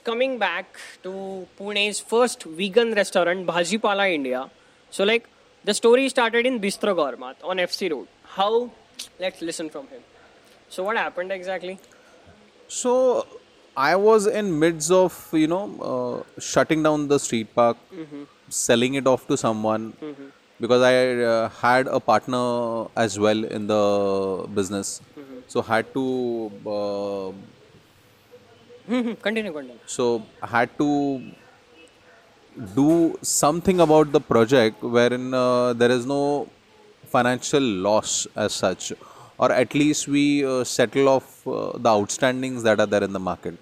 coming back to Pune's first vegan restaurant, Bhajipala India. So, like, the story started in Bistro Gourmet on FC Road. How? Let's listen from him. So, what happened exactly? So I was in midst of you know uh, shutting down the street park, selling it off to someone because I uh, had a partner as well in the business, so had to uh, continue, continue. so I had to do something about the project wherein uh, there is no financial loss as such or at least we uh, settle off uh, the outstandings that are there in the market.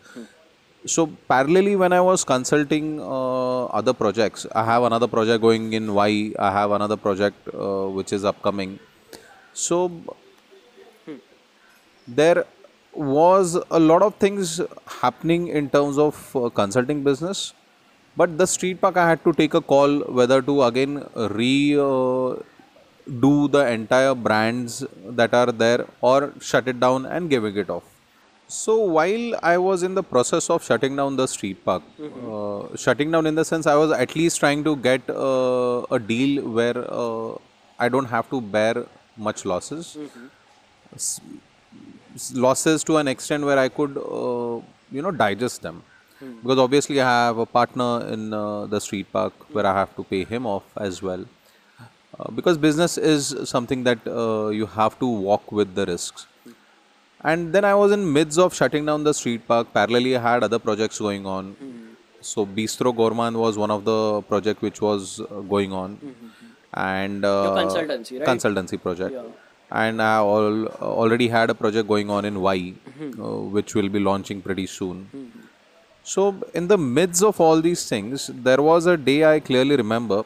So parallelly when i was consulting uh, other projects i have another project going in y i have another project uh, which is upcoming. So there was a lot of things happening in terms of uh, consulting business but the street park i had to take a call whether to again re uh, do the entire brands that are there or shut it down and giving it off. So while i was in the process of shutting down the street park uh, shutting down in the sense i was at least trying to get uh, a deal where uh, i don't have to bear much losses. S- losses to an extent where I could, uh, you know, digest them. Because obviously, I have a partner in uh, the street park where I have to pay him off as well. Uh, because business is something that uh, you have to walk with the risks. And then I was in midst of shutting down the street park. Parallelly, I had other projects going on. So Bistro Gourmand was one of the project which was uh, going on, and uh, consultancy, right? consultancy project And I al- already had a project going on in Y, uh, which will be launching pretty soon. So, in the midst of all these things, there was a day I clearly remember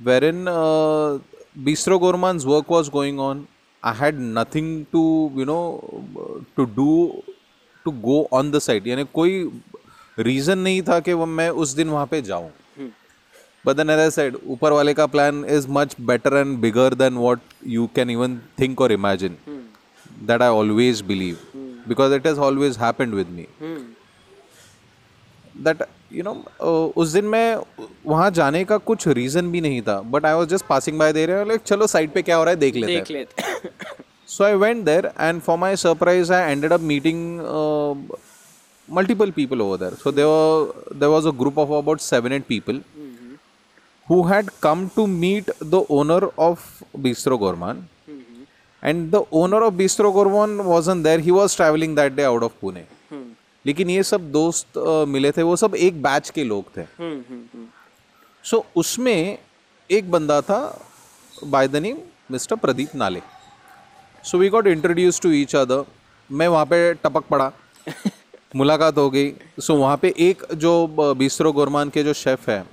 wherein uh, Bistro Gourmand's work was going on. I had nothing to, you know, to do to go on the site. यानी कोई reason नहीं था कि वो मैं उस दिन वहाँ पे जाऊँ बट देन एज आई ऊपर वाले का plan is much better and bigger than what you can even think or imagine that I always believe because it has always happened with me that you know उस दिन मैं वहाँ जाने का कुछ रीजन भी नहीं था but I was just passing by दे रहे चलो साइड पे क्या हो रहा है देख लेते so I went there and for my surprise I ended up meeting multiple people over there so there there was a group of about seven eight people who had come to meet the owner of Bistro Gourmand, and the owner of Bistro Gourmand wasn't there. He was traveling that day out of Pune. लेकिन ये सब दोस्त uh, मिले थे वो सब एक batch के लोग थे सो उसमें एक बंदा था by the name mister Pradeep Nale so we got introduce to each other मैं वहाँ पे टपक पड़ा मुलाकात हो गई सो वहाँ पे एक जो बीसरो गोरमान के जो शेफ है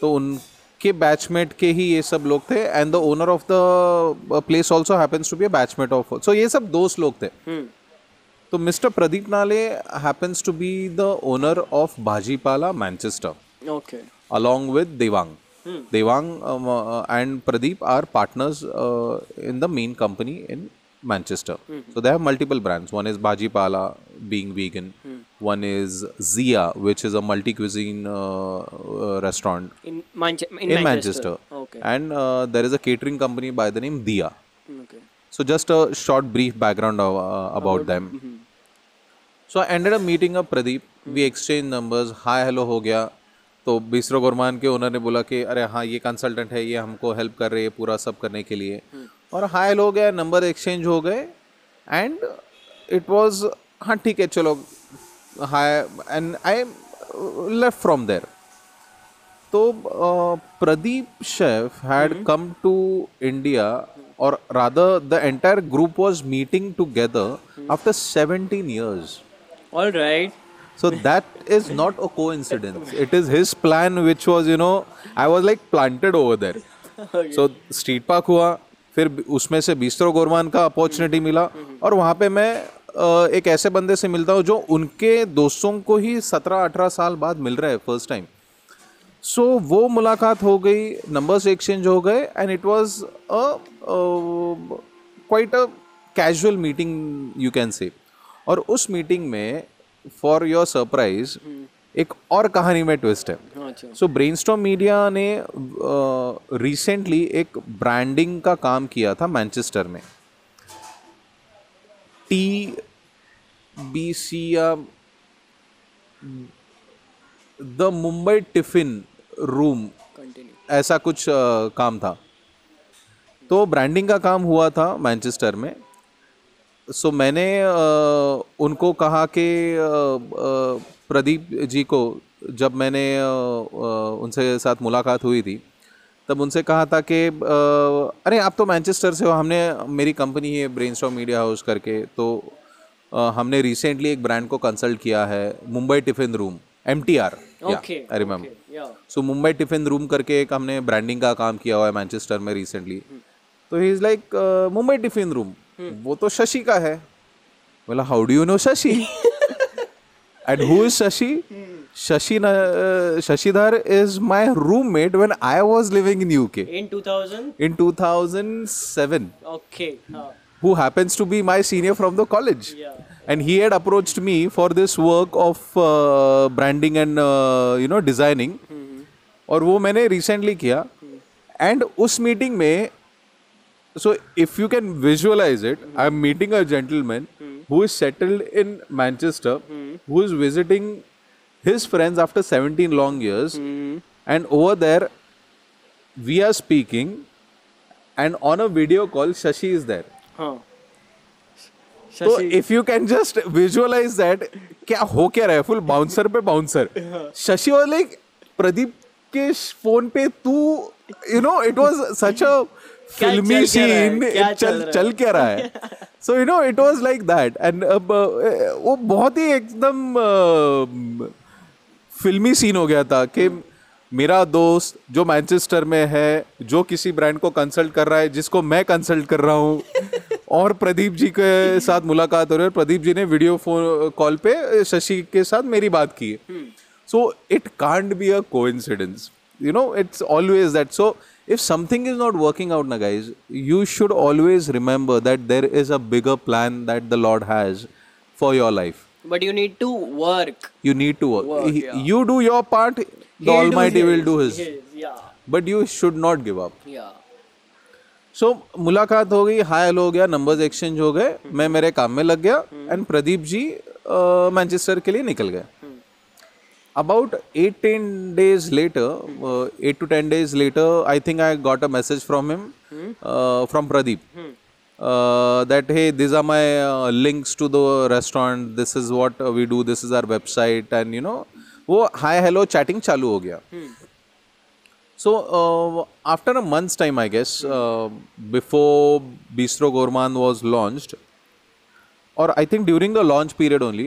तो उनके बैचमेट के ही ये सब लोग थे and the owner of the place also happens to be a batchmate of सो ये सब दोस्त लोग थे। तो mister Pradeep Nale happens to be the owner of Bhajipala Manchester okay along with Devang. Devang um, uh, and Pradeep are partners uh, in the main company in Manchester. Mm-hmm. So they have multiple brands. One is Bhaji being vegan. Mm. One is Zia, which is a multi cuisine uh, uh, restaurant in Manche- in, in Manchester. Manchester. Okay. And uh, there is a catering company by the name Dia. Okay. So just a short brief background of, uh, about them. Mm-hmm. So I ended up meeting up Pradeep. Mm-hmm. We exchanged numbers. Hi, hello हो गया. तो बिस्रो गोरमान के owner ने बोला कि अरे हाँ ये कंसल्टेंट है ये हमको हेल्प कर रही है पूरा सब करने के लिए और हाई हो गया नंबर एक्सचेंज हो गए एंड इट वाज हाँ ठीक है चलो hi and I left from there तो Pradeep chef had come to India और Radha the entire group was meeting together after 17 years all right so that is not a coincidence it is his plan which was you know I was like planted over there so street park हुआ फिर उसमें से bistro गोरमान का opportunity मिला। और वहाँ पे मैं एक ऐसे बंदे से मिलता हूँ जो उनके दोस्तों को ही सत्रह अठारह साल बाद मिल रहा है फ़र्स्ट टाइम सो वो मुलाकात हो गई नंबर्स एक्सचेंज हो गए and it was quite a casual meeting you can say और उस मीटिंग में फॉर योर सरप्राइज़ एक और कहानी में ट्विस्ट है। सो ब्रेनस्टॉर्म मीडिया ने रिसेंटली uh, एक ब्रांडिंग का काम किया था मैनचेस्टर में। टी बी सी या द मुंबई टिफ़िन रूम ऐसा कुछ अ, काम था। तो ब्रांडिंग का काम हुआ था मैनचेस्टर में। सो मैंने उनको कहा कि प्रदीप जी को जब मैंने उनसे साथ मुलाकात हुई थी तब उनसे कहा था कि अरे आप तो मैनचेस्टर से हो हमने मेरी कंपनी है ब्रेनस्टॉर्म मीडिया हाउस करके तो हमने रिसेंटली एक ब्रांड को कंसल्ट किया है Mumbai Tiffin Room M T R okay I remember so Mumbai Tiffin Room करके एक हमने ब्रांडिंग का काम किया हुआ है मैनचेस्टर में रिसेंटली तो he is like Mumbai Tiffin Room वो तो शशि का है। बोला how do you know Shashi? And who is Shashi? Shashi Shashidhar is my roommate when I was living in UK in 2000 in 2007 okay huh. Happens to be my senior from the college and he had approached me for this work of branding and you know designing और वो मैंने recently किया। And उस meeting में so if you can visualize it i'm meeting a gentleman who is settled in manchester who is visiting his friends after 17 long years and over there we are speaking and on a video call shashi is there हाँ तो Shashi if you can just visualise that क्या हो क्या रहा है full bouncer पे bouncer Shashi was like Pradeep के phone पे तू you know it was such a क्या filmy? Scene चल चल क्या रहा है? So you know it was like that and अब वो बहुत ही एकदम फिल्मी सीन हो गया था कि मेरा दोस्त जो मैनचेस्टर में है जो किसी ब्रांड को कंसल्ट कर रहा है जिसको मैं कंसल्ट कर रहा हूँ और प्रदीप जी के साथ मुलाकात हो रही है प्रदीप जी ने वीडियो फ़ोन कॉल पे शशि के साथ मेरी बात की so it can't be a coincidence you know it's always that. So if something is not working out ना guys you should always remember that there is a bigger plan that the lord has for your life but you need to work you need to work you do your part that will do his but you should not give up so मुलाकात हो गई hi hello हो गया number exchange हो गए मैं मेरे काम में लग गया एंड प्रदीप जी मैनचेस्टर के लिए निकल गए। About 8 10 days later uh, 8 to 10 days later i think i got a message from him uh, from pradeep uh, that hey these are my uh, links to the restaurant this is what uh, we do this is our website and you know वो hi hello chatting चालू हो गया So uh, after a month's time, I guess, uh, before Bistro Gourmand was launched, or I think during the launch period only,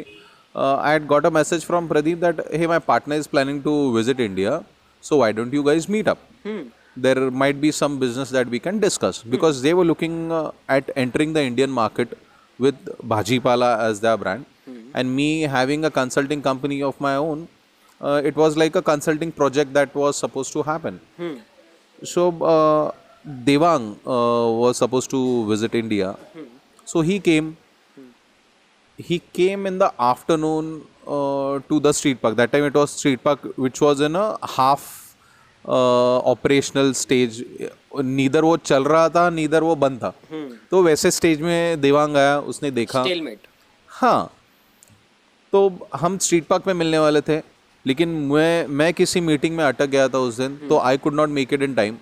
uh, I had got a message from Pradeep that hey, my partner is planning to visit India, so why don't you guys meet up? There might be some business that we can discuss because they were looking uh, at entering the Indian market with Bhajipala as their brand, and me having a consulting company of my own uh, it was like a consulting project that was supposed to happen. So uh, Devang uh, was supposed to visit India. So he came. He came in the afternoon uh, to the street park. That time it was street park, which was in a half uh, operational stage. Neither वो चल रहा था neither वो बंद था तो वैसे stage में देवांग आया उसने देखा हाँ तो हम स्ट्रीट पार्क में मिलने वाले थे लेकिन मैं मैं किसी मीटिंग में अटक गया था उस दिन तो I could not make it in time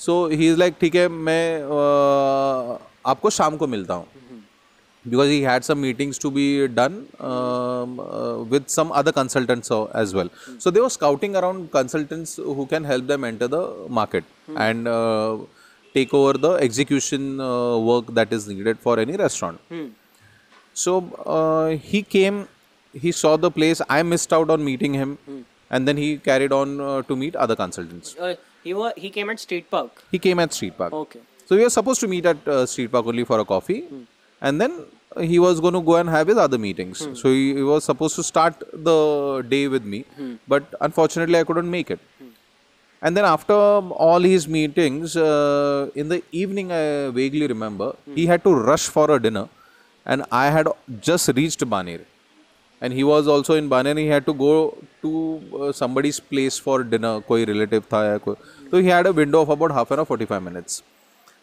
so he is like ठीक है मैं अ, आपको शाम को मिलता हूँ because he had some meetings to be done um, uh, with some other consultants as well. So they were scouting around consultants who can help them enter the market and uh, take over the execution uh, work that is needed for any restaurant. So uh, he came, he saw the place. I missed out on meeting him, and then he carried on uh, to meet other consultants. uh, he was he came at street park He came at Street Park. okay So we were supposed to meet at uh, Street Park only for a coffee, and then he was going to go and have his other meetings. Hmm. So he, he, was supposed to start the day with me, hmm. but unfortunately, I couldn't make it. Hmm. And then after all his meetings, uh, in the evening, I vaguely remember hmm. he had to rush for a dinner, and I had just reached Banir, and he was also in Banir. He had to go to uh, somebody's place for dinner. Koi relative tha ya koi. So he had a window of about half an hour, forty-five minutes.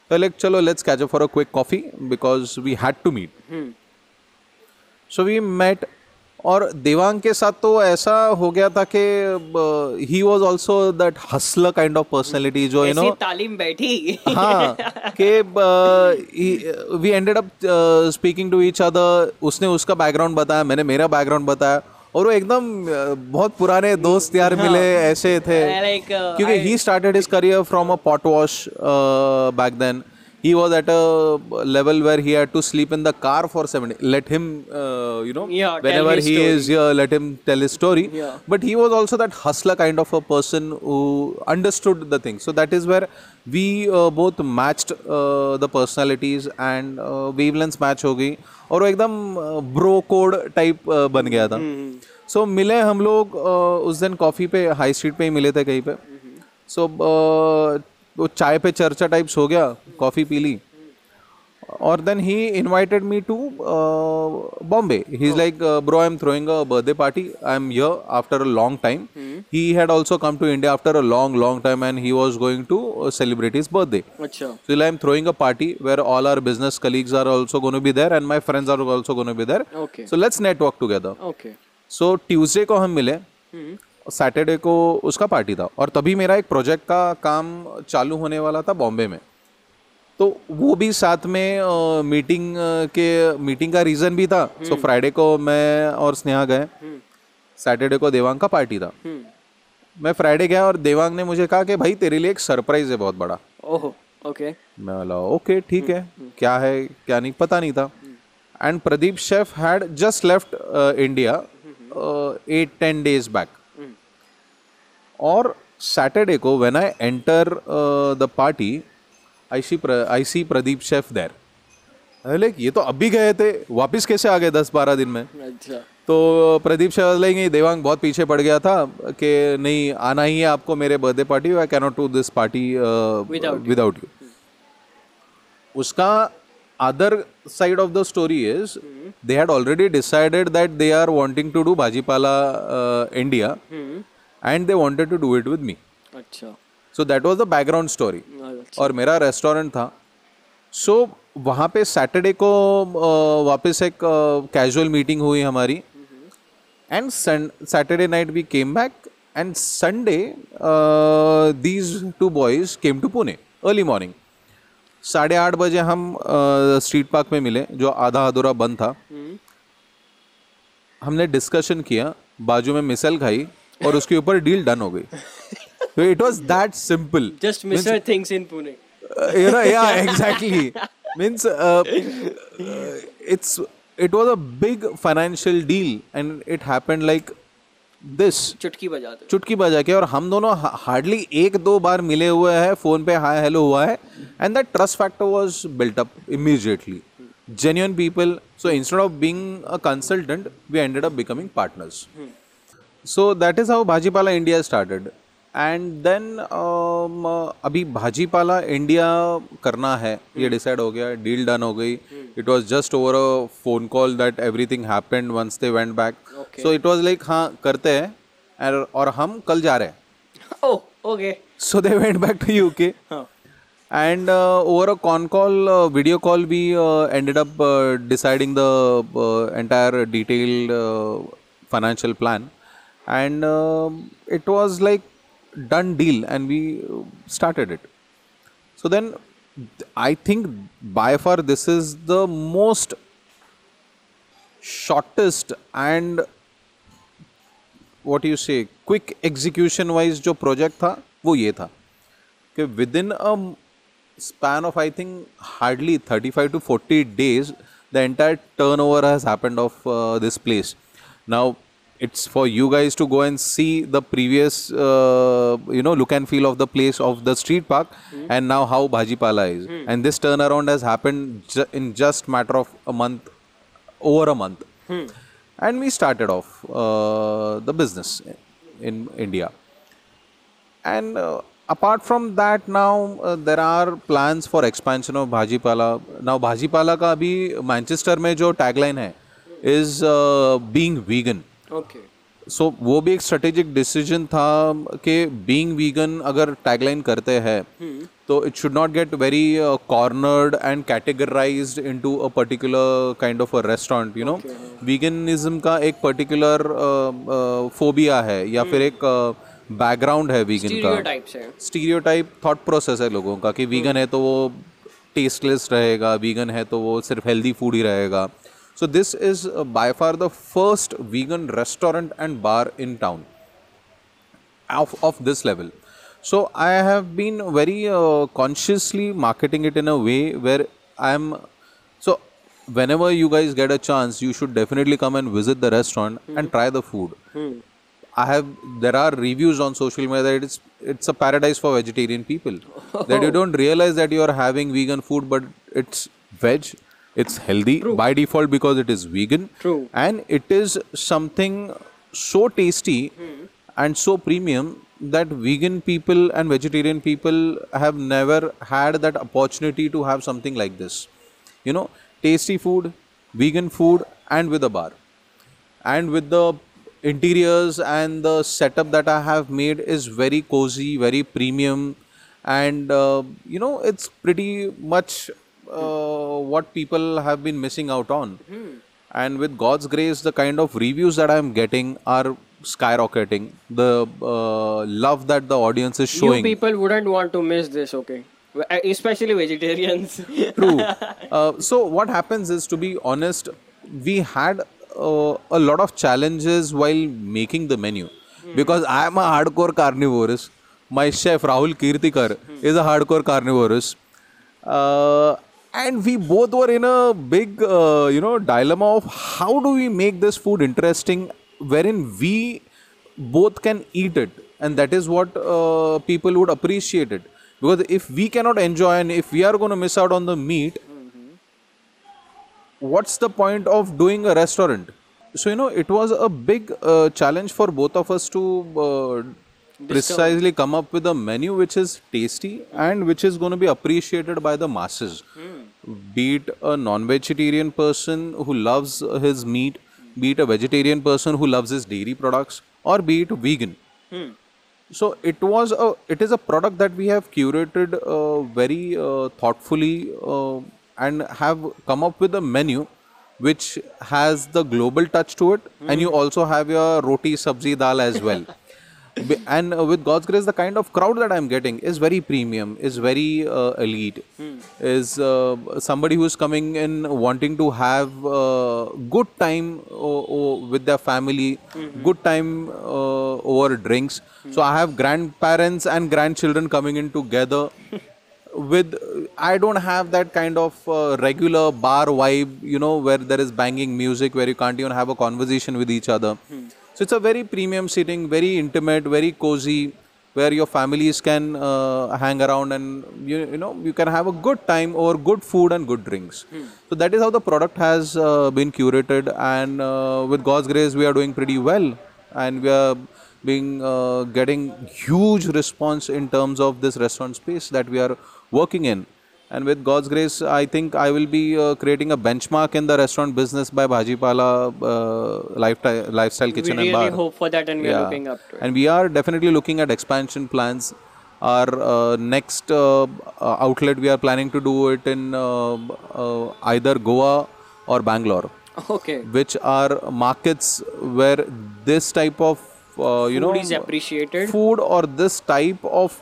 So like चलो let's catch up for a quick coffee because we had to meet. So we met और देवांग के साथ तो ऐसा हो गया था कि he was also that hustler kind of personality जो यू नो तालीम बैठी। हाँ कि we ended up speaking to each other उसने उसका बैकग्राउंड बताया मैंने मेरा बैकग्राउंड बताया। और वो एकदम बहुत पुराने दोस्त यार मिले ऐसे थे। क्योंकि he started his career from a pot wash back then he was at a level where he had to sleep in the car for 70 let him uh, you know Yeah, whenever he story. is here let him tell his story Yeah. but he was also that hustler kind of a person who understood the thing so that is where we uh, both matched uh, the personalities and uh, wavelengths match हो गई और वो एकदम bro code type बन गया था सो मिले हम लोग uh, उस दिन कॉफ़ी पे हाई स्ट्रीट पे ही मिले थे कहीं पे सो वो चाय पे चर्चा टाइप्स हो गया कॉफ़ी पी ली। और then he invited me to Bombay he is like bro I am throwing a birthday party I am here after a long time he had also come to India after a long long time and he was going to celebrate his birthday अच्छा a party where all our business colleagues are also going to be there and my friends are also going to be there. Okay. So let's network together. Okay so Tuesday को हम मिले। Saturday को उसका party था और तभी मेरा एक प्रोजेक्ट का काम चालू होने वाला था बॉम्बे में। तो वो भी साथ में मीटिंग के मीटिंग का रीज़न भी था। सो फ्राइडे को मैं और स्नेहा गए। सैटरडे को देवांग का पार्टी था। मैं फ्राइडे गया और देवांग ने मुझे कहा कि भाई तेरे लिए एक सरप्राइज़ है बहुत बड़ा। ओहो ओके मैं बोला ओके ठीक है। क्या है क्या नहीं पता नहीं था। And Pradeep chef had just left India at ten days back और सैटरडे को when I enter the party I see I see Pradeep chef there like ये तो अभी गए थे वापस कैसे आ गए दस बारह दिन में? अच्छा। तो प्रदीप शेफ लेंगे देवांग बहुत पीछे पड़ गया था कि नहीं आना ही है आपको मेरे birthday party I cannot to this party without you उसका other side of the story is they had already decided that they are wanting to do Bhajipala India and they wanted to do it with me अच्छा। So that was the background story और मेरा restaurant था। सो so, वहाँ पे Saturday को वापस एक casual meeting हुई हमारी। And Saturday night we came back and Sunday these two boys came to Pune early morning साढ़े आठ बजे हम स्ट्रीट पार्क में मिले जो आधा अधूरा बंद था। हमने डिस्कशन किया बाजू में मिसल खाई। और उसके ऊपर डील डन हो गई। तो it was that simple just miss things in Pune you know या exactly means it's it was a big financial deal and it happened like this चुटकी बजाते। चुटकी बजा के और हम दोनों हार्डली एक दो बार मिले हुए हैं फ़ोन पे हाय हेलो हुआ है and that trust factor was built up immediately genuine people. So instead of being a consultant we ended up becoming partners. Hmm. So that is how Bhajipala India started and then अभी Bhajipala India करना है ये hmm. Decide हो गया deal done हो गई. It was just over a phone call that everything happened once they went back so it was like हाँ करते हैं और हम कल जा रहे हैं. So they went back to U K and over a con call video call भी ended up deciding the entire detailed financial plan the uh, entire detailed uh, financial plan. And um it was like done deal, and we uh, started it. So then, th- I think by far this is the most shortest and what you say quick execution wise जो project था वो ये था कि within a span of I think hardly 35 to 40 days the entire turnover has happened of uh, this place now it's for you guys to go and see the previous uh, you know look and feel of the place of the street park and now how bhajipala is and this turnaround has happened ju- in just matter of a month over a month and we started off uh, the business in india and uh, apart from that now uh, there are plans for expansion of bhajipala now bhajipala का अभी Manchester में जो tagline है is uh, being Okay. So वो भी एक strategic decision था कि बीइंग वीगन अगर टैगलाइन करते हैं तो it should not get very cornered and categorised into a particular kind of a restaurant you know veganism का एक पर्टिकुलर फोबिया है या फिर एक बैकग्राउंड है वीगन का। है. स्टीरियोटाइप थॉट प्रोसेस है लोगों का कि वीगन है तो वो टेस्टलेस रहेगा वीगन है तो वो सिर्फ़ हेल्दी फ़ूड ही रहेगा। So this is uh, by far the first vegan restaurant and bar in town of, of this level. So I have been very uh, consciously marketing it in a way where I'm so whenever you guys get a chance you should definitely come and visit the restaurant mm. and try the food. Mm. I have there are reviews on social media it's it's a paradise for vegetarian people. That you don't realize that you are having vegan food but it's veg it's healthy by default because it is vegan. True. And it is something so tasty and so premium that vegan people and vegetarian people have never had that opportunity to have something like this. You know, tasty food, vegan food, and with a bar and with the interiors and the setup that I have made is very cozy, very premium, and uh, you know it's pretty much uh, what people have been missing out on. And with God's grace, the kind of reviews that I am getting are skyrocketing. The uh, love that the audience is You showing. people wouldn't want to miss this, okay? Uh, Especially vegetarians. True. uh, so what happens is, to be honest, we had uh, a lot of challenges while making the menu because I am a hardcore carnivorous. My chef Rahul Kirtikar is a hardcore carnivorous. Uh, and we both were in a big, uh, you know, dilemma of how do we make this food interesting, wherein we both can eat it, and that is what uh, people would appreciate it. Because if we cannot enjoy and if we are going to miss out on the meat, what's the point of doing a restaurant? So, you know, it was a big uh, challenge for both of us to uh, precisely come up with a menu which is tasty and which is going to be appreciated by the masses. Be it a non vegetarian person who loves his meat, be it a vegetarian person who loves his dairy products, or be it vegan. So it was a it is a product that we have curated uh, very uh, thoughtfully uh, and have come up with a menu which has the global touch to it. And you also have your roti sabzi dal as well and uh, with god's grace the kind of crowd that i'm getting is very premium is very uh, elite. Is uh, somebody who's coming in wanting to have uh, good time with their family good time uh, over drinks. So i have grandparents and grandchildren coming in together with i don't have that kind of uh, regular bar vibe you know where there is banging music where you can't even have a conversation with each other so it's a very premium sitting very intimate very cozy where your families can uh, hang around and you, you know you can have a good time over good food and good drinks. So that is how the product has uh, been curated and uh, with god's grace we are doing pretty well and we are being uh, getting huge response in terms of this restaurant space that we are working in and with god's grace i think i will be uh, creating a benchmark in the restaurant business by bhajipala uh, lifestyle, lifestyle kitchen really and bar We hope for that and we're looking up to it. and we are definitely looking at expansion plans our uh, next uh, uh, outlet we are planning to do it in uh, uh, either goa or bangalore Okay. which are markets where this type of uh, you know Food is appreciated. food or this type of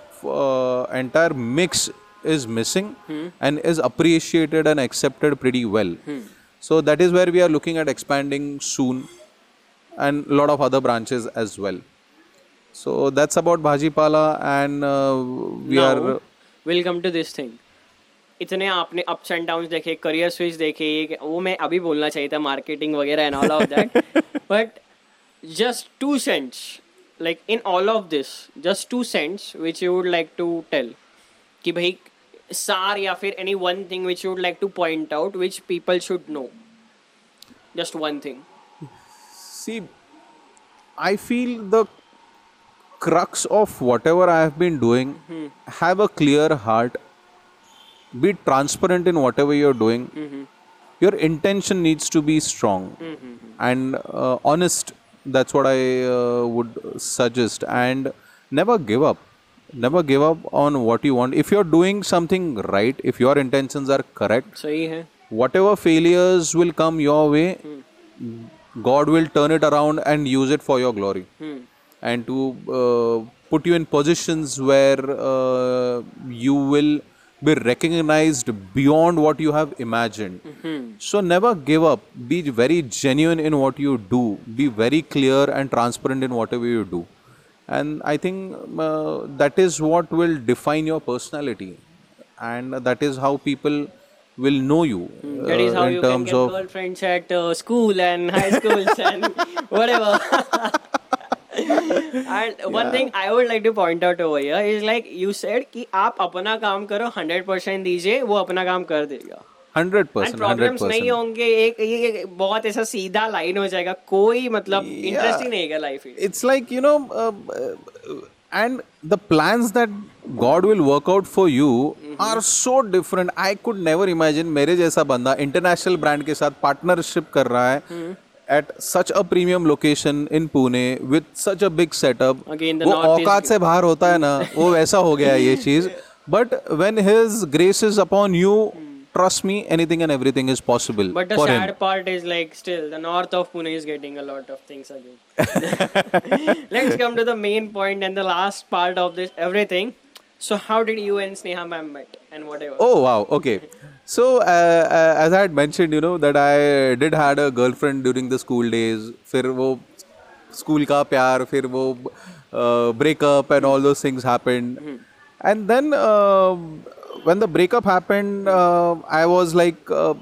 entire mix is missing Hmm. and is appreciated and accepted pretty well so that is where we are looking at expanding soon and a lot of other branches as well so that's about bhajipala and uh, we now, are we'll come to this thing. इतने आपने ups and downs देखे career switch देखे ये वो मैं अभी बोलना चाहिए था मार्केटिंग वगैरह and all of that but just two cents like in all of this just two cents which you would like to tell कि भाई सार या फिर any one thing which you would like to point out which people should know just one thing See, I feel the crux of whatever I have been doing, have a clear heart, be transparent in whatever you're doing, your intention needs to be strong and uh, honest that's what i uh, would suggest and never give up never give up on what you want if you're doing something right if your intentions are correct hai. whatever failures will come your way hmm. god will turn it around and use it for your glory hmm. and to uh, put you in positions where uh, you will be recognized beyond what you have imagined. Mm-hmm. So never give up. Be very genuine in what you do. Be very clear and transparent in whatever you do. And i think uh, that is what will define your personality and that is how people will know you uh, That is how in you can terms get of girlfriends at uh, school and high schools and whatever. and one thing I would like to point out over here is like you said कि आप अपना काम करो 100% दीजिए वो अपना काम कर देगा 100% एंड प्रॉब्लम्स 100% नहीं होंगे एक ये ये बहुत ऐसा सीधा लाइन हो जाएगा कोई मतलब इंटरेस्टिंग नहीं है life you know uh, uh, and the plans that god will work out for you mm-hmm. are so different i could never imagine मेरे जैसा बंदा इंटरनेशनल ब्रांड के साथ पार्टनरशिप कर रहा है at such a premium location in Pune with such a big setup Again, the वो औकात से बाहर होता है ना वो वैसा हो गया ये चीज़ but when his grace is upon you trust me anything and everything is possible But the for sad him part is like still the north of Pune is getting a lot of things again. Let's come to the main point and the last part of this everything. So how did you and Sneha ma'am met and whatever? Oh wow, okay. So uh, uh, as I had mentioned, you know that I did had a girlfriend during the school days. फिर वो school का प्यार, फिर वो uh, breakup and all those things happened. And then uh, when the breakup happened, uh, I was like, uh,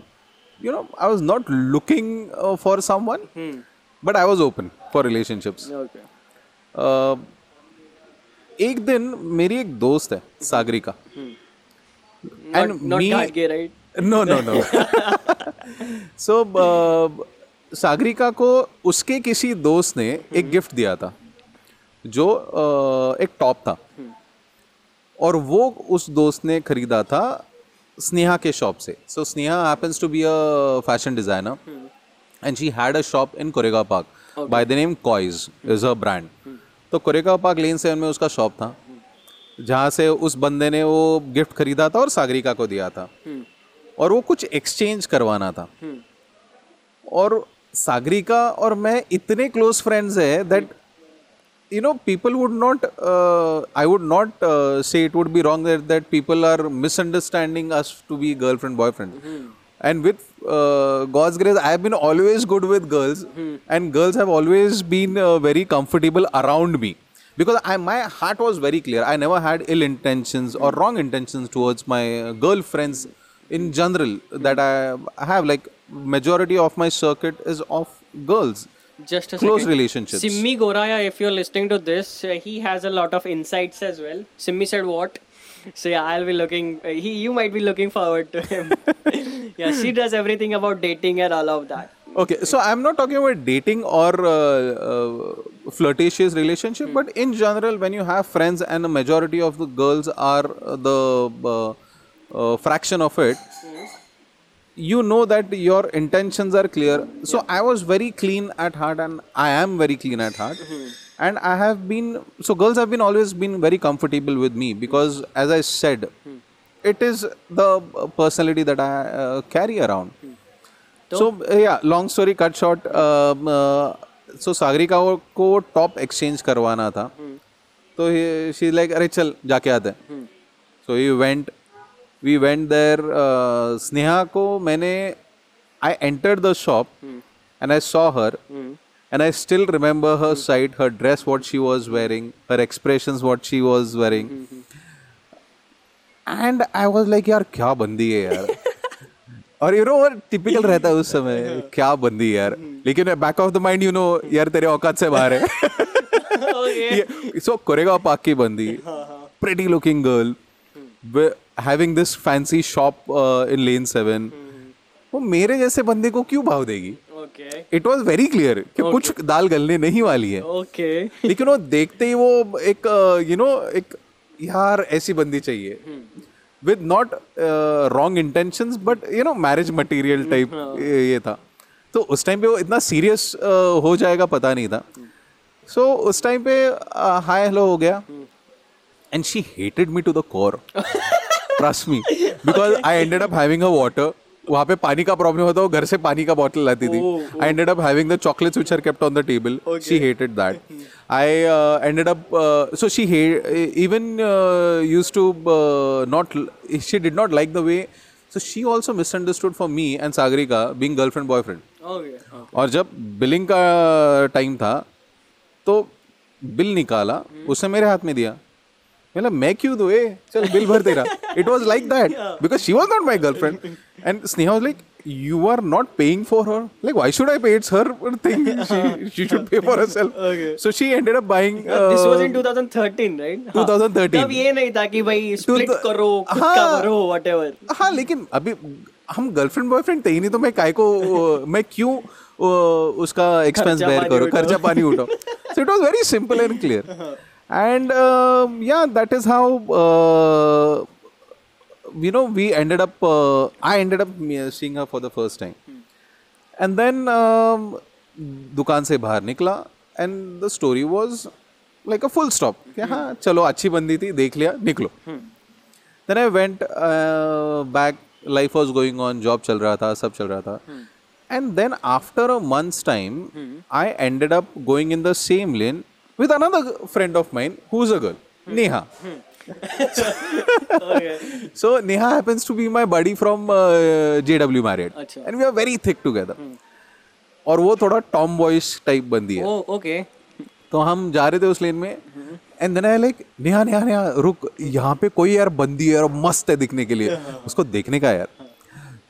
you know, I was not looking uh, for someone, hmm. but I was open for relationships. Okay. Uh, एक दिन मेरी एक दोस्त है Sagarika Gadge, right? No no no so uh, Sagarika को उसके किसी दोस्त ने एक गिफ्ट दिया था जो uh, एक टॉप था और वो उस दोस्त ने खरीदा था स्नेहा के शॉप से। So Sneha happens to be a fashion designer and she had a shop in Koregaon park by the name कॉइज is a brand तो कोरेगा पार्क लेन सेवन में उसका शॉप था जहाँ से उस बंदे ने वो गिफ्ट खरीदा था और सागरिका को दिया था। और वो कुछ एक्सचेंज करवाना था। और सागरिका और मैं इतने क्लोज फ्रेंड्स है that you know people would not uh, i would not uh, say it would be wrong that, that people are misunderstanding us to be girlfriend boyfriend. And with uh, god's grace i have been always good with girls. And girls have always been uh, very comfortable around me. Because I, my heart was very clear. I never had ill intentions or wrong intentions towards my uh, girlfriends in general that I, I have. Like majority of my circuit is of girls Just a Close second. relationships. Simmi Goraya, if you're listening to this, uh, he has a lot of insights as well. Simmi said what? So yeah, I'll be looking. Uh, he, you might be looking forward to him. yeah, she does everything about dating and all of that. Okay, so I'm not talking about dating or uh, uh, flirtatious relationship, but in general, when you have friends and a majority of the girls are uh, the uh, uh, fraction of it, you know that your intentions are clear. So yeah. I was very clean at heart, and I am very clean at heart. Mm-hmm. And I have been so girls have been always been very comfortable with me because, as I said, mm-hmm. it is the uh, personality that I uh, carry around. Mm-hmm. So uh, yeah, long story cut short. Um, uh, so Sagarika को- को top exchange करवाना था तो she like अरे चल जाके आते हैं so you went we went there Sneha को मैंने I entered the shop and I saw her and I still remember her side her dress what she was wearing her expressions what she was wearing and I was like यार क्या बंदी है यार और you know और typical रहता है उस समय क्या बंदी यार लेकिन back of the mind you know यार तेरे औकात से बाहर है. सो कोरेगा पाक की बंदी। Pretty looking girl having this fancy shop in lane seven वो मेरे जैसे बंदे को क्यों भाव देगी? Okay. It was very clear कि okay. कुछ दाल गलने नहीं वाली है। Okay. लेकिन वो देखते ही वो एक यू नो एक यार ऐसी बंदी चाहिए। With not uh, wrong intentions but you know marriage material type ये ये था। तो उस टाइम पे वो इतना सीरियस uh, हो जाएगा पता नहीं था। सो so, उस टाइम पे हाय uh, हेलो हो गया। And she hated me to the core trust me because I ended up having a water वहाँ पे पानी का प्रॉब्लम होता वो घर से पानी का बॉटल लाती थी। I ended up having the chocolates which are kept on the table she hated that I ended up so she even used to uh, not she did not like the way so she also misunderstood for me and Sagarika being girlfriend boyfriend. Okay. और जब billing का time था तो bill निकाला उसने मेरे हाथ में दिया। मतलब मैं क्यों दो ए चल बिल भर तेरा it was like that because she was not my girlfriend and Sneha was like you are not paying for her like why should i pay it's her thing she, she should pay for herself Okay. so she ended up buying uh, this was in 2013, right? हाँ. 2013. तब ये नहीं था कि भाई split the- करो, खुद हाँ. का भरो, whatever. हाँ लेकिन अभी हम गर्लफ्रेंड बॉयफ्रेंड थे ही नहीं तो मैं काय को मैं क्यों उसका एक्सपेंस बेयर उठाओ. खर्चा पानी उठाओ so it was very simple and clear and या that is how you know we ended up uh, i ended up me- seeing her for the first time and then um, दुकान से बाहर निकला and the story was like a full stop कि हाँ चलो अच्छी बंदी थी देख लिया निकलो then I went uh, back. Life was going on. Job चल रहा था, सब चल रहा था. And then after a month's time, I ended up going in the same lane with another friend of mine who's a girl, Neha. Okay. So Neha happens to be my buddy from uh, JW Marriott, अच्छा. and we are very thick together. और वो थोड़ा Tom boys type बंदी है Oh, okay. तो हम जा रहे थे उस लेन में and then I like Neha Neha Neha रुक यहाँ पे कोई यार बंदी है और मस्त है दिखने के लिए उसको देखने का यार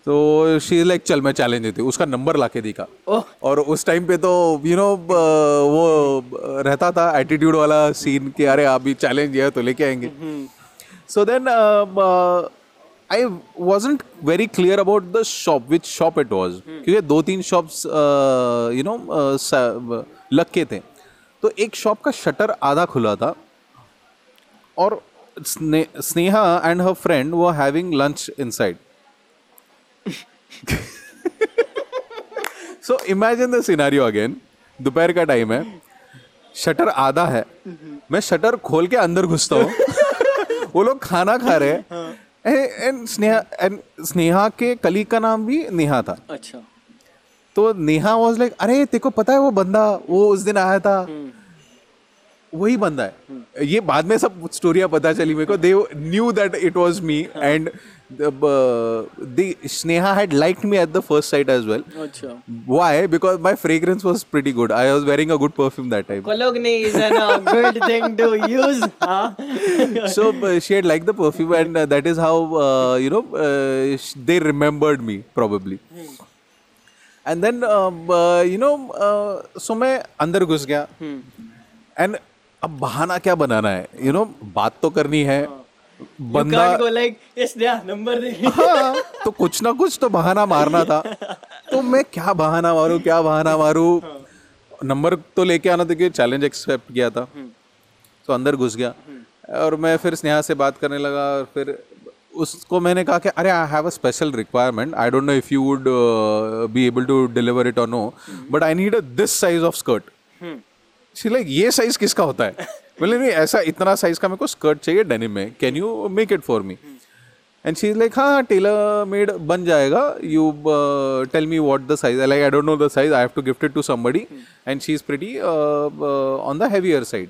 तो शी लाइक चल मैं चैलेंज देती हूँ. उसका नंबर ला के दिखा। ओह। और उस टाइम पे तो यू you नो know, वो रहता था एटीट्यूड वाला सीन कि अरे अभी चैलेंज है तो लेके आएँगे। So then I wasn't very clear about the shop which shop it was क्योंकि दो तीन शॉप्स यू नो लग के थे। तो एक शॉप का शटर आधा खुला था और स्ने, स्नेहा एंड हर फ्रेंड वो having lunch inside so imagine the scenario again दोपहर का टाइम है। शटर आधा है। मैं शटर खोल के अंदर घुसता हूँ। वो लोग खाना खा रहे हैं। एंड स्नेहा एंड स्नेहा के कली का नाम भी नेहा था। अच्छा। तो नेहा वाज लाइक अरे तेरे को पता है वो बंदा वो उस दिन आया था। वही बंदा है। ये बाद में सब स्टोरिया पता चली मेरे को। They knew that it was me and Sneha had like me at the first sight as well why because my fragrance was pretty good I was wearing a good perfume that time so she had like the perfume and that is how you know they remembered me probably and then you know so मैं अंदर घुस गया। And अब बहाना क्या बनाना है? You no बात तो करनी है। बंदा go like, yes, दे. हाँ तो कुछ ना कुछ तो बहाना मारना था। तो मैं क्या बहाना मारूं क्या बहाना मारूं? नंबर तो लेके आना था कि चैलेंज एक्सेप्ट किया था। तो अंदर घुस गया। और मैं फिर स्नेहा से बात करने लगा और फिर उसको मैंने कहा कि अरे I have a special requirement I don't know if you would be able to deliver it or no but I need a this size of skirt she like ये साइज़ किसका होता है? बोले नहीं ऐसा इतना साइज़ का मेरे को स्कर्ट चाहिए डेनिम में. Can you make it for me and she is like हाँ टेलर मेड बन जाएगा. You tell me what the size like I don't know the size I have to gift it to somebody and she is pretty on the heavier side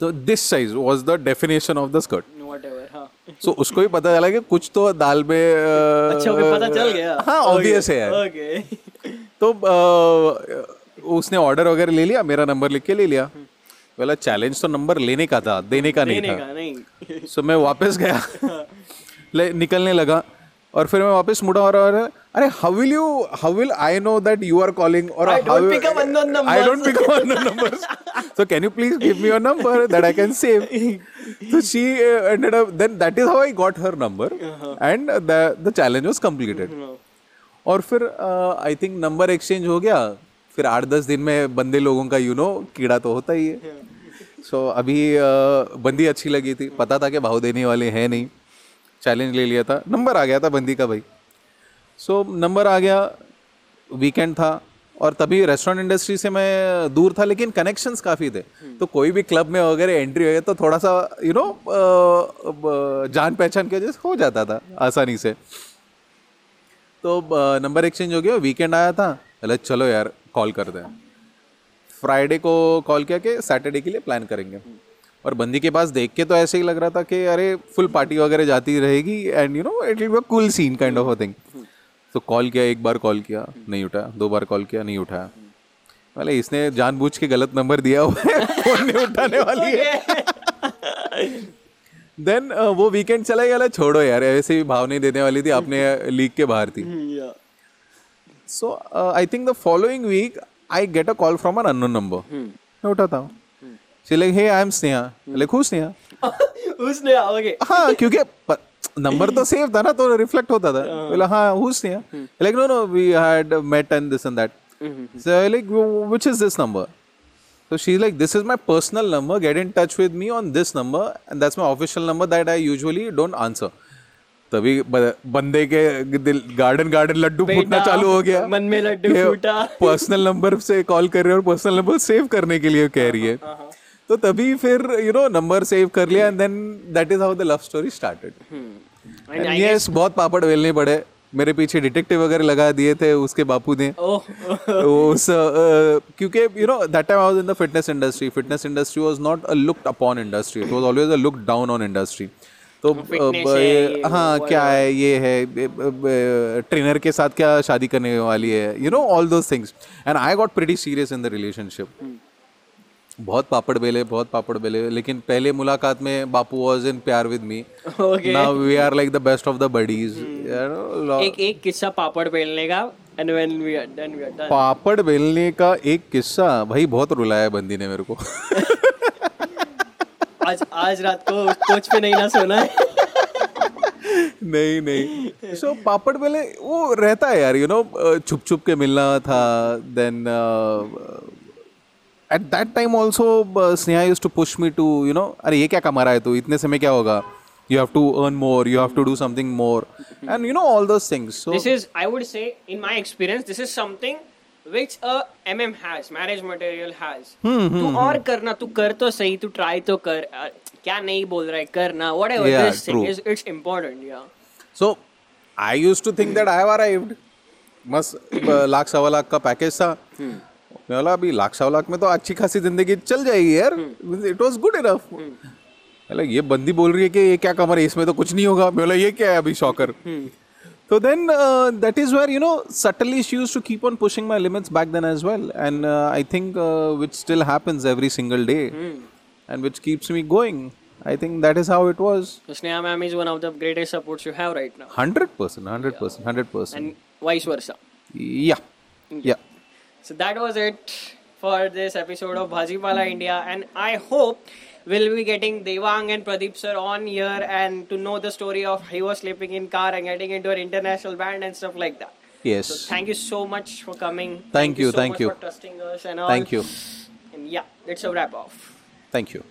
तो this size was the definition of the skirt Whatever, हाँ. सो उसको भी पता चला कि कुछ तो दाल में uh, अच्छा, पता चल गया. हाँ ऑब्वियस है यार। Okay. तो अ, उसने ऑर्डर वगैरह ले लिया मेरा नंबर लिख के ले लिया। बोला चैलेंज तो नंबर लेने का था देने का नहीं था। नहीं. सो मैं वापस गया। निकलने लगा और फिर मैं वापस मुड़ा और अरे how will you how will I know that you are calling or. I don't pick up unknown numbers so can you please give me your number that I can save so she uh, ended up then that is how i got her number and the the challenge was completed. और फिर I think number exchange हो गया। फिर आठ दस दिन में बंदे लोगों का यू नो कीड़ा तो होता ही है। सो so, अभी बंदी अच्छी लगी थी। पता था कि भाव देने वाले हैं नहीं। चैलेंज ले लिया था। नंबर आ गया था बंदी का भाई। सो so, नंबर आ गया। वीकेंड था। और तभी रेस्टोरेंट इंडस्ट्री से मैं दूर था लेकिन कनेक्शंस काफ़ी थे। तो कोई भी क्लब में वगैरह एंट्री हो गया तो थोड़ा सा यू नो जान पहचान के वजह से हो जाता था आसानी से। तो नंबर एक्सचेंज हो गया। वीकेंड आया था। बोले चलो यार कॉल करते हैं। फ्राइडे को कॉल किया कि सैटरडे के लिए प्लान करेंगे। और बंदी के पास देख के तो ऐसे ही लग रहा था कि अरे फुल पार्टी वगैरह जाती रहेगी and you know it will be cool scene kind of a thing तो कॉल किया एक बार कॉल किया नहीं उठाया। दो बार कॉल किया नहीं उठाया। बोले इसने जानबूझ के गलत नंबर दिया हुआ है फ़ोन नहीं उठाने वाली है। देन वो वीकेंड चला गया छोड़ो यार ऐसे भी भाव नहीं देने वाली थी आपने लीग के बाहर थी। Yeah. So uh, I think the following week I get a call from an unknown number. मैं उठाता हूँ. She like, hey, I'm Sneha. Like, who's Sneha? उसने okay. हाँ क्योंकि नंबर तो सेव था ना तो रिफ्लेक्ट होता था बोला हाँ who's Sneha? Like, no, no, we had met and this and that. So I like, which is this number? So she's like, this is my personal number. Get in touch with me on this number, and that's my official number that I usually don't answer. तभी बंदे के दिल garden garden Laddu फूटना चालू हो गया। मन में लड्डू फूटा। पर्सनल नंबर से कॉल कर रही है और पर्सनल नंबर सेव करने के लिए कह रही है। तो तभी फिर यू नो नंबर सेव कर लिया and then that is how the love story started yes बहुत पापड़ बेलने पड़े। मेरे पीछे डिटेक्टिव वगैरह लगा दिए थे उसके बापू ने। उस क्योंकि you know that time I was in the fitness industry fitness industry was not a looked upon industry it was always a look down on industry तो ये हाँ क्या है। ये है ट्रेनर के साथ क्या शादी करने वाली है? You know all those things and I got pretty serious in the relationship बहुत पापड़ बेले बहुत पापड़ बेले लेकिन पहले मुलाकात में बापू वाज इन प्यार with me. Now we are like the best of the buddies एक एक किस्सा पापड़ बेलने का and when we are done we are done पापड़ बेलने का एक किस्सा भाई बहुत रुलाया बंदी ने मेरे को। आज आज रात को कोच पे नहीं ना सोना है। नहीं नहीं। सो so, पापड़ बेले वो रहता है यार यू नो छुप छुप के मिलना था then at that time also Sneha use to push me to you know अरे ये क्या कमा रहा है तू? इतने समय क्या होगा? You have to earn more you have to do something more and you know all those things so this is i would say in my experience this is something which a mm has marriage material has. तू और करना तू कर तो सही तू try तो कर। क्या नहीं बोल रहा है? करना whatever Yeah, this thing true. is it's important yeah. So I use to think that I have arrived मस्त लाख सवा लाख का पैकेज था। मैं बोला अभी लाख सवा लाख में तो अच्छी खासी ज़िंदगी चल जाएगी यार। इट वाज गुड इनफ बोला ये बंदी बोल रही है कि ये क्या कमर है? इसमें तो कुछ नहीं होगा। मैं बोला ये क्या है अभी shocker So then uh, that is where, you know, subtly she used to keep on pushing my limits back then as well. And uh, I think uh, which still happens every single day mm. and which keeps me going. I think that is how it was. So Sneha ma'am is one of the greatest supports you have right now. 100%, 100%, 100%. And vice versa. Yeah. yeah. Yeah. So that was it for this episode of Bhajipala India. And I hope we'll be getting Devang and Pradeep sir on here and to know the story of he was sleeping in car and getting into an international band and stuff like that. Yes. So thank you so much for coming. Thank you, so thank you. for trusting us and all. Thank you. And yeah, it's a wrap off. Thank you.